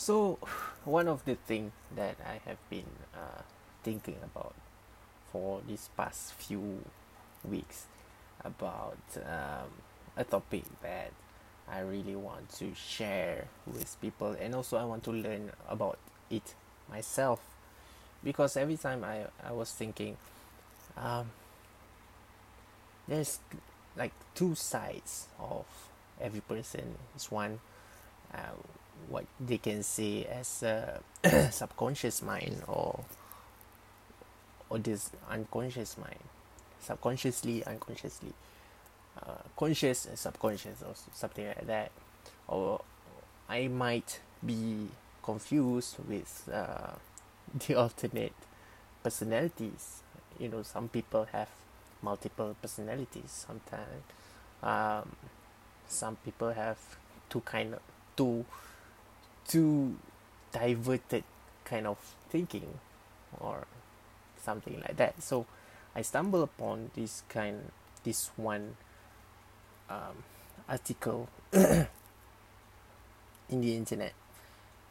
So, one of the things that I have been uh, thinking about for these past few weeks about um, a topic that I really want to share with people, and also I want to learn about it myself because every time I, I was thinking, um, there's like two sides of every person. It's one. Uh, what they can say as a subconscious mind or or this unconscious mind. Subconsciously unconsciously. Uh, conscious and subconscious or something like that. Or I might be confused with uh, the alternate personalities. You know some people have multiple personalities sometimes. Um, some people have two kind of two too diverted kind of thinking or something like that. So i stumbled upon this kind this one um, article in the internet.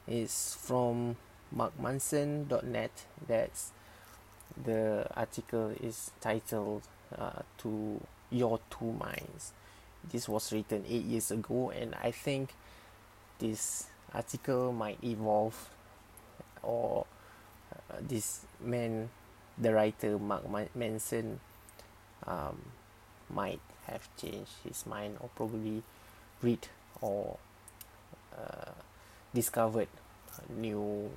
Is from markmanson.net that's the article is titled uh, to your two minds. This was written eight years ago and i think this article might evolve or uh, this man the writer mark manson um, might have changed his mind or probably read or uh, discovered new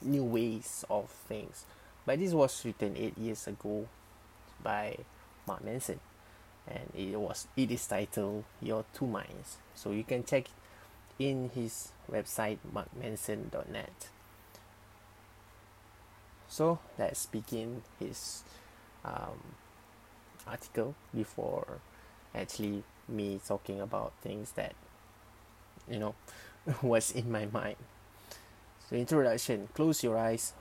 new ways of things. But this was written eight years ago by mark manson and it was it is titled your two minds. So you can check in his website markmanson.net. So let's begin his um, article before actually me talking about things that you know was in my mind. So introduction, close your eyes.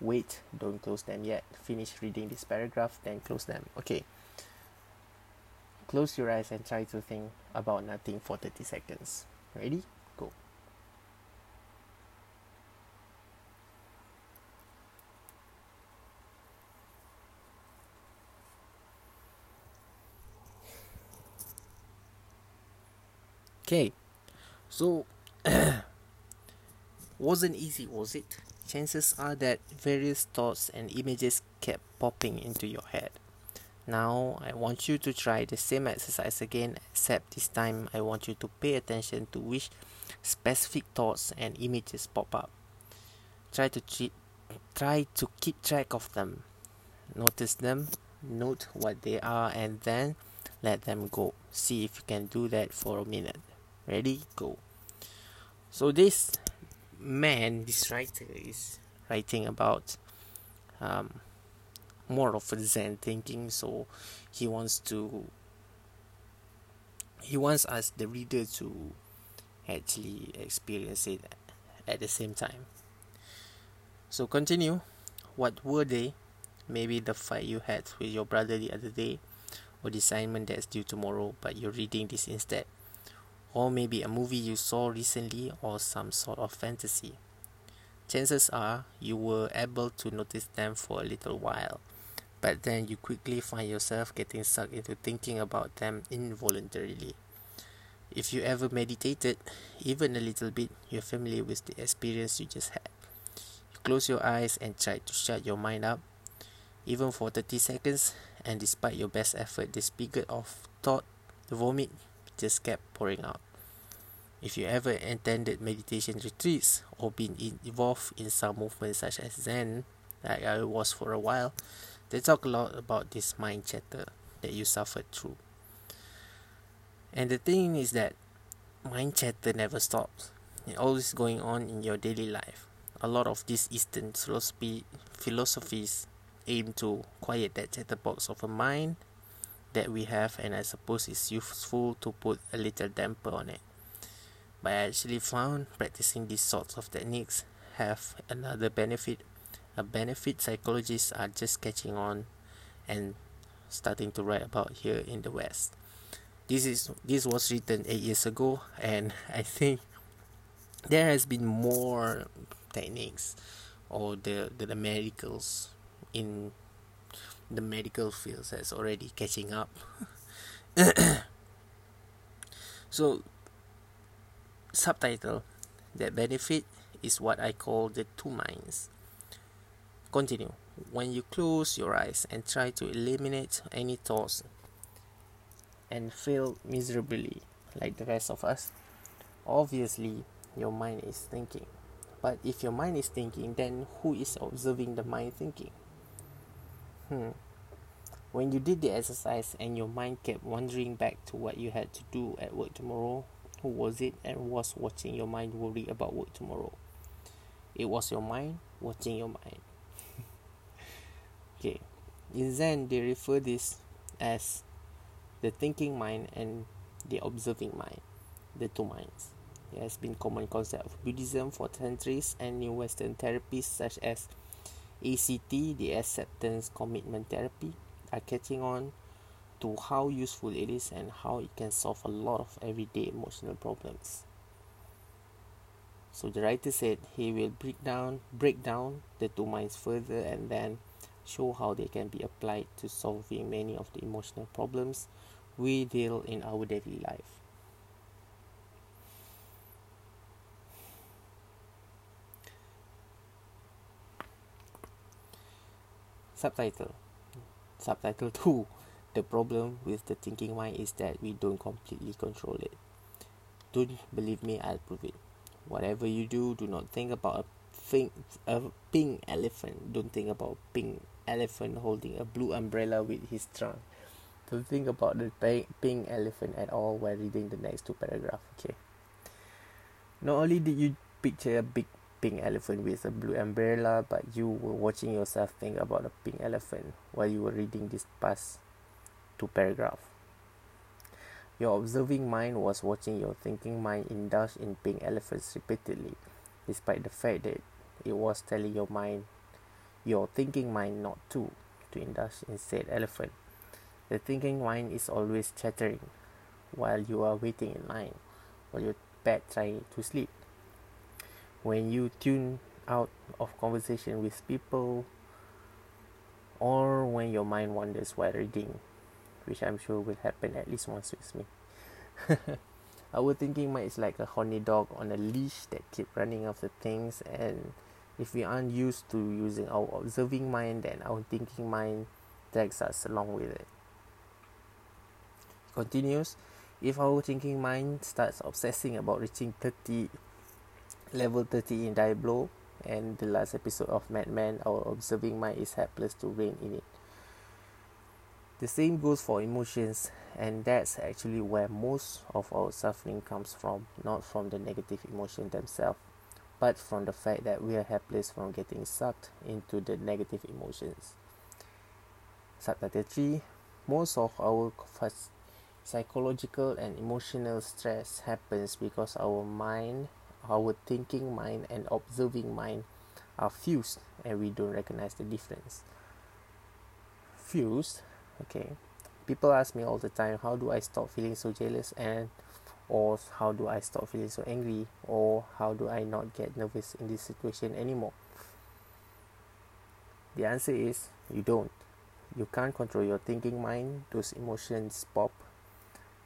Wait, don't close them yet. Finish reading this paragraph, then close them. Okay. Close your eyes and try to think about nothing for 30 seconds. Ready? Go. Okay, so wasn't easy, was it? Chances are that various thoughts and images kept popping into your head. Now I want you to try the same exercise again, except this time I want you to pay attention to which specific thoughts and images pop up. Try to treat, try to keep track of them. Notice them, note what they are, and then let them go. See if you can do that for a minute. Ready? Go. So this man, this writer, is writing about um, more of a zen thinking. So he wants to he wants us the reader to actually experience it at the same time. So continue. What were they? Maybe the fight you had with your brother the other day or the assignment that's due tomorrow but you're reading this instead or maybe a movie you saw recently or some sort of fantasy chances are you were able to notice them for a little while but then you quickly find yourself getting sucked into thinking about them involuntarily. If you ever meditated, even a little bit, you're familiar with the experience you just had. You close your eyes and try to shut your mind up, even for 30 seconds, and despite your best effort, the spigot of thought, the vomit, just kept pouring out. If you ever attended meditation retreats or been involved in some movements such as Zen, like I was for a while, they talk a lot about this mind chatter that you suffered through. And the thing is that mind chatter never stops. It's always going on in your daily life. A lot of these Eastern philosophy philosophies aim to quiet that chatterbox of a mind that we have and I suppose it's useful to put a little damper on it. But I actually found practicing these sorts of techniques have another benefit a benefit psychologists are just catching on and starting to write about here in the West. This is this was written eight years ago, and I think there has been more techniques or the, the, the medicals in the medical field that's already catching up so subtitle that benefit is what I call the two minds. Continue. When you close your eyes and try to eliminate any thoughts and fail miserably like the rest of us, obviously your mind is thinking. But if your mind is thinking, then who is observing the mind thinking? Hmm. When you did the exercise and your mind kept wandering back to what you had to do at work tomorrow, who was it and was watching your mind worry about work tomorrow? It was your mind watching your mind. okay. In Zen, they refer this as the thinking mind and the observing mind, the two minds. It has been common concept of Buddhism for centuries and new Western therapies such as ACT, the acceptance commitment therapy, are catching on to how useful it is and how it can solve a lot of everyday emotional problems. So the writer said he will break down break down the two minds further and then show how they can be applied to solving many of the emotional problems we deal in our daily life. Subtitle Subtitle 2 The problem with the thinking mind is that we don't completely control it. Don't believe me, I'll prove it. Whatever you do, do not think about a thing, a pink elephant. Don't think about a pink elephant holding a blue umbrella with his trunk. Don't think about the pink elephant at all while reading the next two paragraphs. Okay. Not only did you picture a big pink elephant with a blue umbrella, but you were watching yourself think about a pink elephant while you were reading this past two paragraphs. Your observing mind was watching your thinking mind indulge in pink elephants repeatedly, despite the fact that it was telling your mind, your thinking mind, not to, to indulge in said elephant. The thinking mind is always chattering while you are waiting in line, while your pet trying to sleep. When you tune out of conversation with people, or when your mind wanders while reading, which I'm sure will happen at least once with me. Our thinking mind is like a horny dog on a leash that keep running after things and if we aren't used to using our observing mind then our thinking mind drags us along with it. Continues if our thinking mind starts obsessing about reaching 30 level 30 in Diablo and the last episode of Mad Men our observing mind is helpless to rein in it the same goes for emotions, and that's actually where most of our suffering comes from, not from the negative emotion themselves, but from the fact that we are helpless from getting sucked into the negative emotions. Subtitle 3 Most of our psychological and emotional stress happens because our mind, our thinking mind, and observing mind are fused and we don't recognize the difference. Fused okay. People ask me all the time how do i stop feeling so jealous and or how do i stop feeling so angry or how do i not get nervous in this situation anymore? The answer is you don't. You can't control your thinking mind. Those emotions pop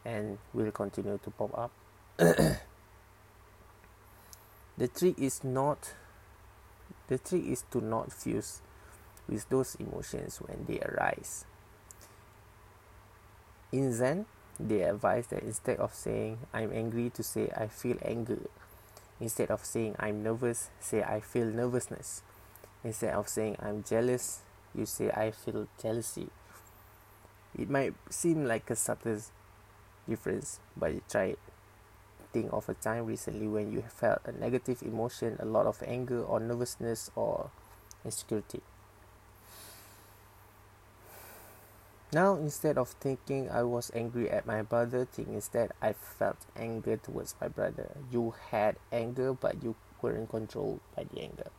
and will continue to pop up the trick is not the trick is to not fuse with those emotions when they arise in Zen, they advise that instead of saying I'm angry to say I feel anger. Instead of saying I'm nervous, say I feel nervousness. Instead of saying I'm jealous, you say I feel jealousy. It might seem like a subtle difference, but you try it. Think of a time recently when you felt a negative emotion, a lot of anger or nervousness or insecurity. Now, instead of thinking I was angry at my brother, think instead I felt anger towards my brother. You had anger, but you weren't controlled by the anger.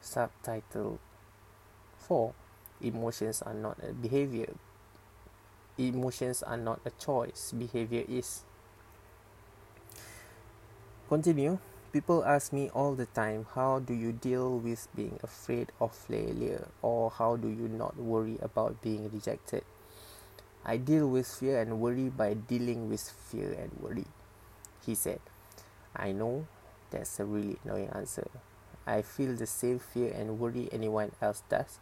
Subtitle 4 Emotions are not a behavior. Emotions are not a choice, behavior is. Continue. People ask me all the time, how do you deal with being afraid of failure or how do you not worry about being rejected? I deal with fear and worry by dealing with fear and worry. He said, I know that's a really annoying answer. I feel the same fear and worry anyone else does.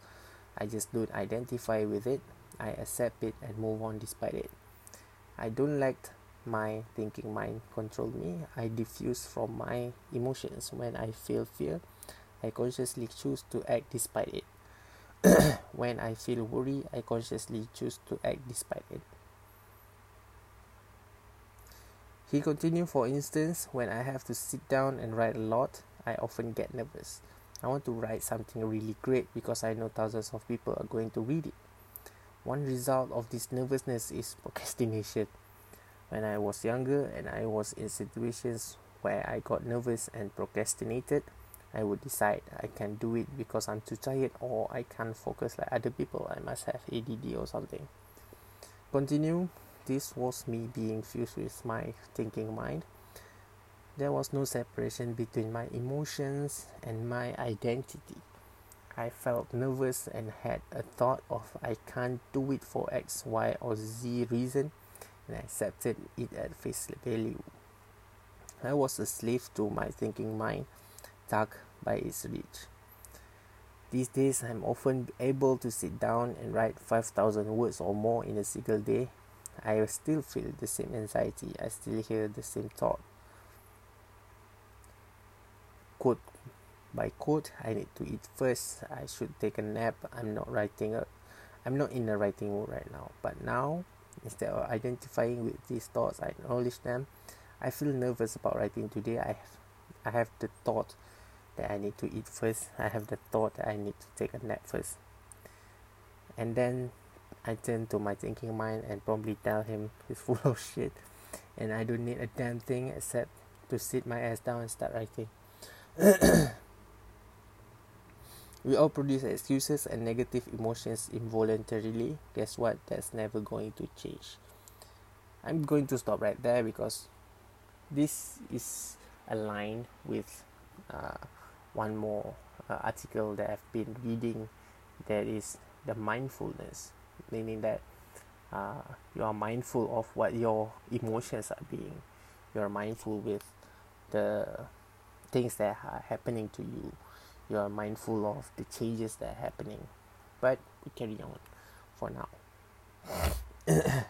I just don't identify with it. I accept it and move on despite it. I don't like my thinking mind control me. I diffuse from my emotions. When I feel fear, I consciously choose to act despite it. when I feel worry, I consciously choose to act despite it. He continued, for instance, when I have to sit down and write a lot, I often get nervous. I want to write something really great because I know thousands of people are going to read it. One result of this nervousness is procrastination. When I was younger and I was in situations where I got nervous and procrastinated, I would decide I can't do it because I'm too tired or I can't focus like other people. I must have ADD or something. Continue. This was me being fused with my thinking mind. There was no separation between my emotions and my identity. I felt nervous and had a thought of I can't do it for X, Y, or Z reason and I accepted it at face value. I was a slave to my thinking mind, tugged by its reach. These days, I'm often able to sit down and write 5,000 words or more in a single day. I still feel the same anxiety, I still hear the same thought. Quote by quote, I need to eat first. I should take a nap. I'm not writing I'm not in a writing mood right now. But now Instead of identifying with these thoughts, I acknowledge them. I feel nervous about writing today. I have, I have the thought that I need to eat first. I have the thought that I need to take a nap first. And then I turn to my thinking mind and probably tell him he's full of shit and I don't need a damn thing except to sit my ass down and start writing. We all produce excuses and negative emotions involuntarily. Guess what? That's never going to change. I'm going to stop right there because this is aligned with uh, one more uh, article that I've been reading that is the mindfulness, meaning that uh, you are mindful of what your emotions are being. You are mindful with the things that are happening to you you are mindful of the changes that are happening. But we carry on for now.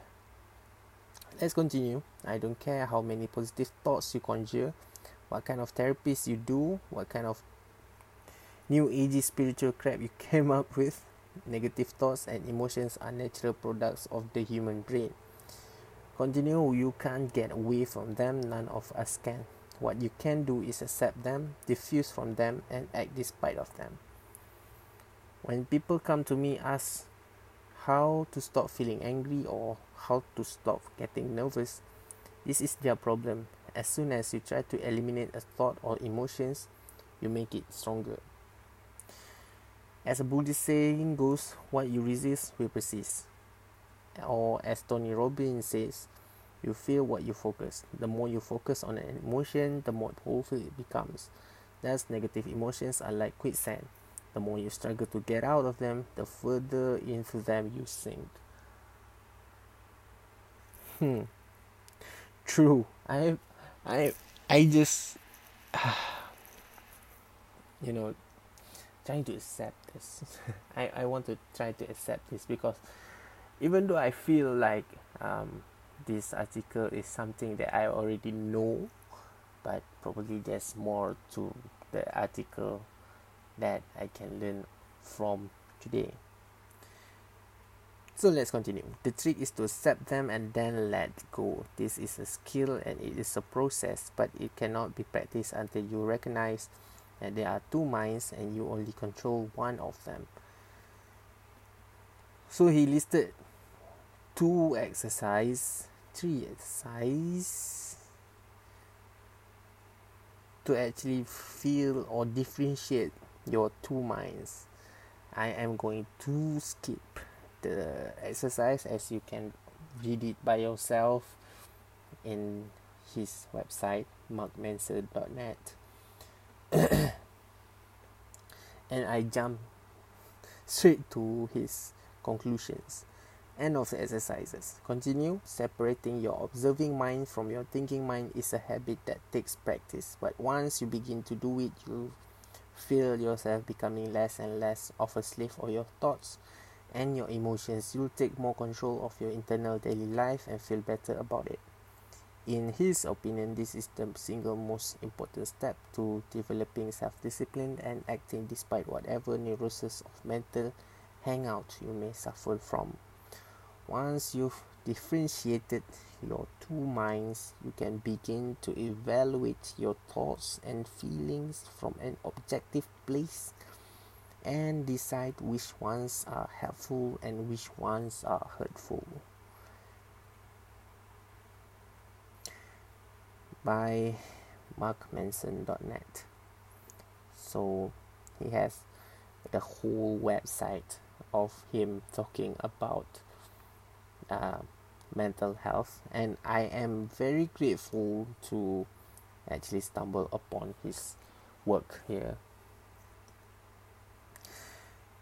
Let's continue. I don't care how many positive thoughts you conjure what kind of therapies you do what kind of new age spiritual crap you came up with negative thoughts and emotions are natural products of the human brain. Continue you can't get away from them. None of us can what you can do is accept them, diffuse from them, and act despite of them. When people come to me ask how to stop feeling angry or how to stop getting nervous, this is their problem. As soon as you try to eliminate a thought or emotions, you make it stronger. As a Buddhist saying goes, what you resist will persist. Or as Tony Robbins says, you feel what you focus. The more you focus on an emotion, the more powerful it becomes. Thus, negative emotions are like quicksand. The more you struggle to get out of them, the further into them you sink. Hmm. True. I, I, I just, you know, trying to accept this. I, I want to try to accept this because even though I feel like um, this article is something that I already know, but probably there's more to the article that I can learn from today. So let's continue. The trick is to accept them and then let go. This is a skill and it is a process, but it cannot be practiced until you recognize that there are two minds and you only control one of them. So he listed two exercise, three exercise to actually feel or differentiate your two minds. I am going to skip the exercise as you can read it by yourself in his website markmanson.net and I jump straight to his conclusions. End of the exercises. Continue separating your observing mind from your thinking mind is a habit that takes practice. But once you begin to do it, you feel yourself becoming less and less of a slave of your thoughts and your emotions. You'll take more control of your internal daily life and feel better about it. In his opinion, this is the single most important step to developing self discipline and acting despite whatever neuroses of mental hangout you may suffer from. Once you've differentiated your two minds, you can begin to evaluate your thoughts and feelings from an objective place and decide which ones are helpful and which ones are hurtful. By markmanson.net. So he has the whole website of him talking about uh, mental health and i am very grateful to actually stumble upon his work here.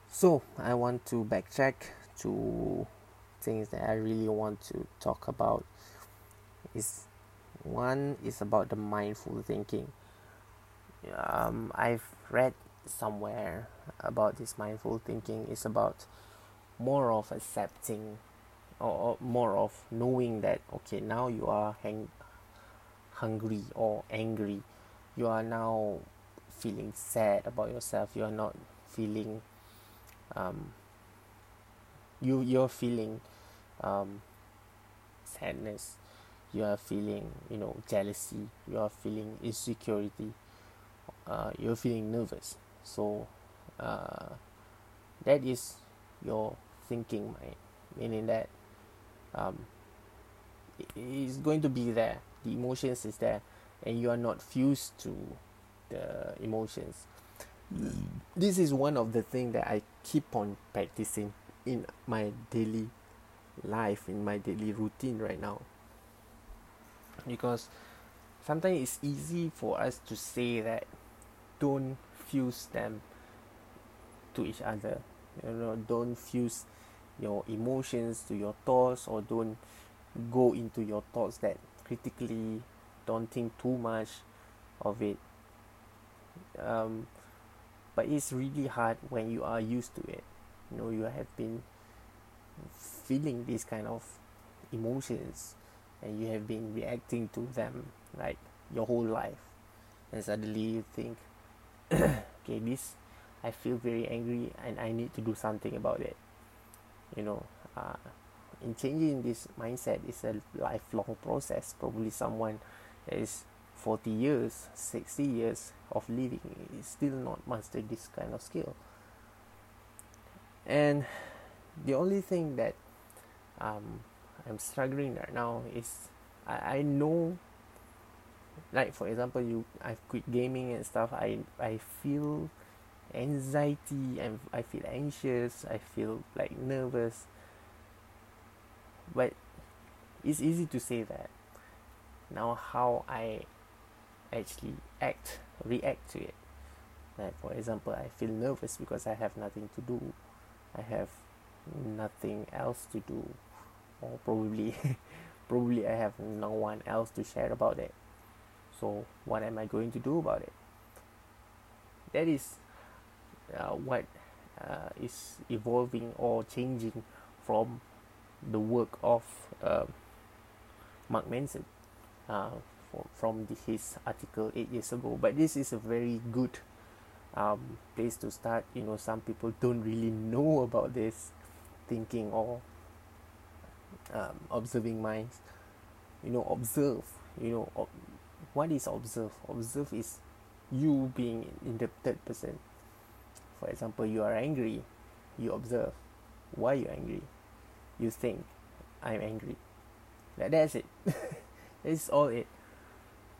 So i want to backtrack to things that i really want to talk about. Is one is about the mindful thinking. Um, i've read somewhere about this mindful thinking is about more of accepting or, or more of knowing that okay now you are hang- hungry or angry. You are now feeling sad about yourself. You are not feeling um, you you're feeling um, sadness. You are feeling you know jealousy. You are feeling insecurity. Uh, you're feeling nervous. So uh, that is your thinking mind. Meaning that um, it's going to be there. The emotions is there and you are not fused to the emotions. This is one of the things that i keep on practicing in my daily life in my daily routine right now. Because sometimes it's easy for us to say that don't fuse them to each other. You know don't fuse your emotions to your thoughts or don't go into your thoughts that critically don't think too much of it. Um, but it's really hard when you are used to it. You know you have been feeling these kind of emotions and you have been reacting to them like your whole life. And suddenly you think okay this i feel very angry and i need to do something about it you know uh, in changing this mindset is a lifelong process. Probably someone that is 40 years 60 years of living is still not mastered this kind of skill. And the only thing that um, i'm struggling right now is I, I know like for example you i've quit gaming and stuff. I i feel anxiety and I feel anxious, I feel like nervous. But it's easy to say that. Now how I actually act, react to it. Like for example, I feel nervous because I have nothing to do. I have nothing else to do. Or probably probably I have no one else to share about it. So what am I going to do about it? That is uh, what uh, is evolving or changing from the work of uh, Mark Manson uh, for, from the, his article eight years ago. But this is a very good um, place to start. You know, some people don't really know about this thinking or um, observing minds. You know, observe. You know, ob- what is observe? Observe is you being in the third person for example, you are angry, you observe why you're angry. You think, I'm angry. That, that's it. that's all it.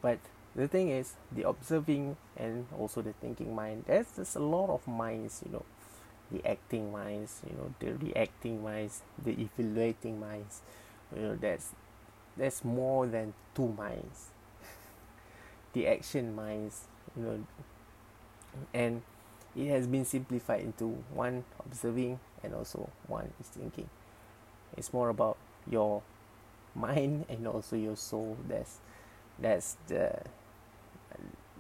But the thing is, the observing and also the thinking mind, there's just a lot of minds, you know, the acting minds, you know, the reacting minds, the evaluating minds. You know, that's that's more than two minds. the action minds you know and it has been simplified into one observing and also one is thinking. It's more about your mind and also your soul. That's that's the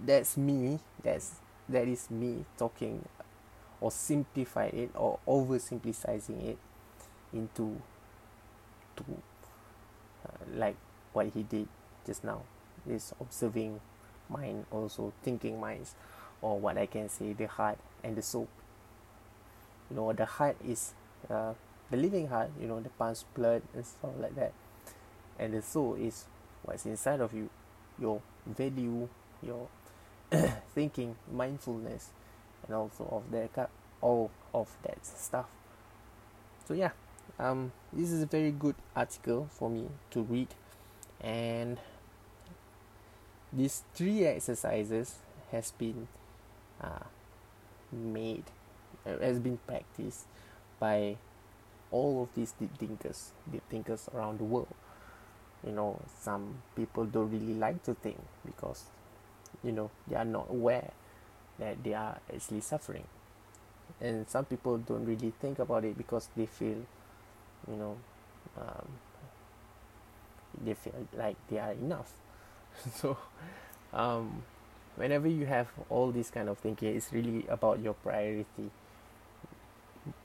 that's me. That's that is me talking or simplify it or oversimplifying it into to uh, like what he did just now. This observing mind also thinking minds or what I can say the heart and the soul. You know the heart is uh, the living heart you know the pulse blood and stuff like that. And the soul is what's inside of you your value your thinking mindfulness and also of that all of that stuff. So yeah um, this is a very good article for me to read. And these three exercises has been uh, made uh, has been practiced by all of these deep thinkers deep thinkers around the world. You know some people don't really like to think because you know they are not aware that they are actually suffering. And some people don't really think about it because they feel you know um, they feel like they are enough. So um, whenever you have all this kind of thinking it's really about your priority.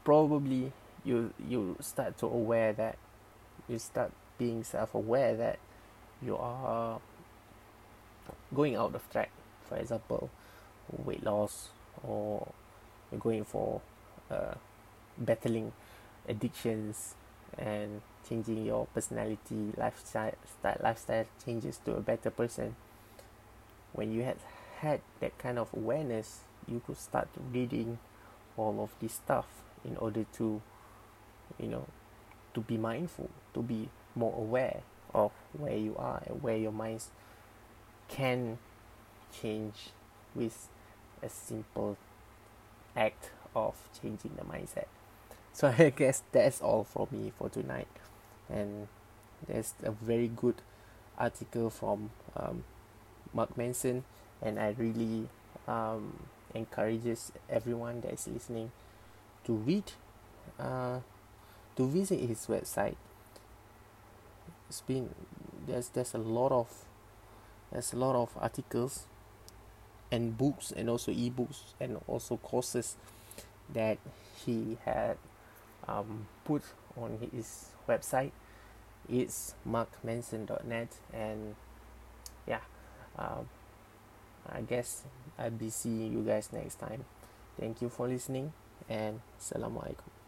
Probably you you start to aware that you start being self-aware that you are going out of track. For example weight loss or you're going for uh, battling addictions and changing your personality lifestyle lifestyle changes to a better person. When you had had that kind of awareness you could start reading all of this stuff in order to you know to be mindful to be more aware of where you are and where your minds can change with a simple act of changing the mindset. So I guess that's all from me for tonight. And there's a very good article from um, Mark Manson and I really um, encourages everyone that is listening to read uh, to visit his website. It's been there's there's a lot of there's a lot of articles and books and also ebooks and also courses that he had um, put on his website. It's markmanson.net and yeah um, I guess I'll be seeing you guys next time. Thank you for listening and assalamualaikum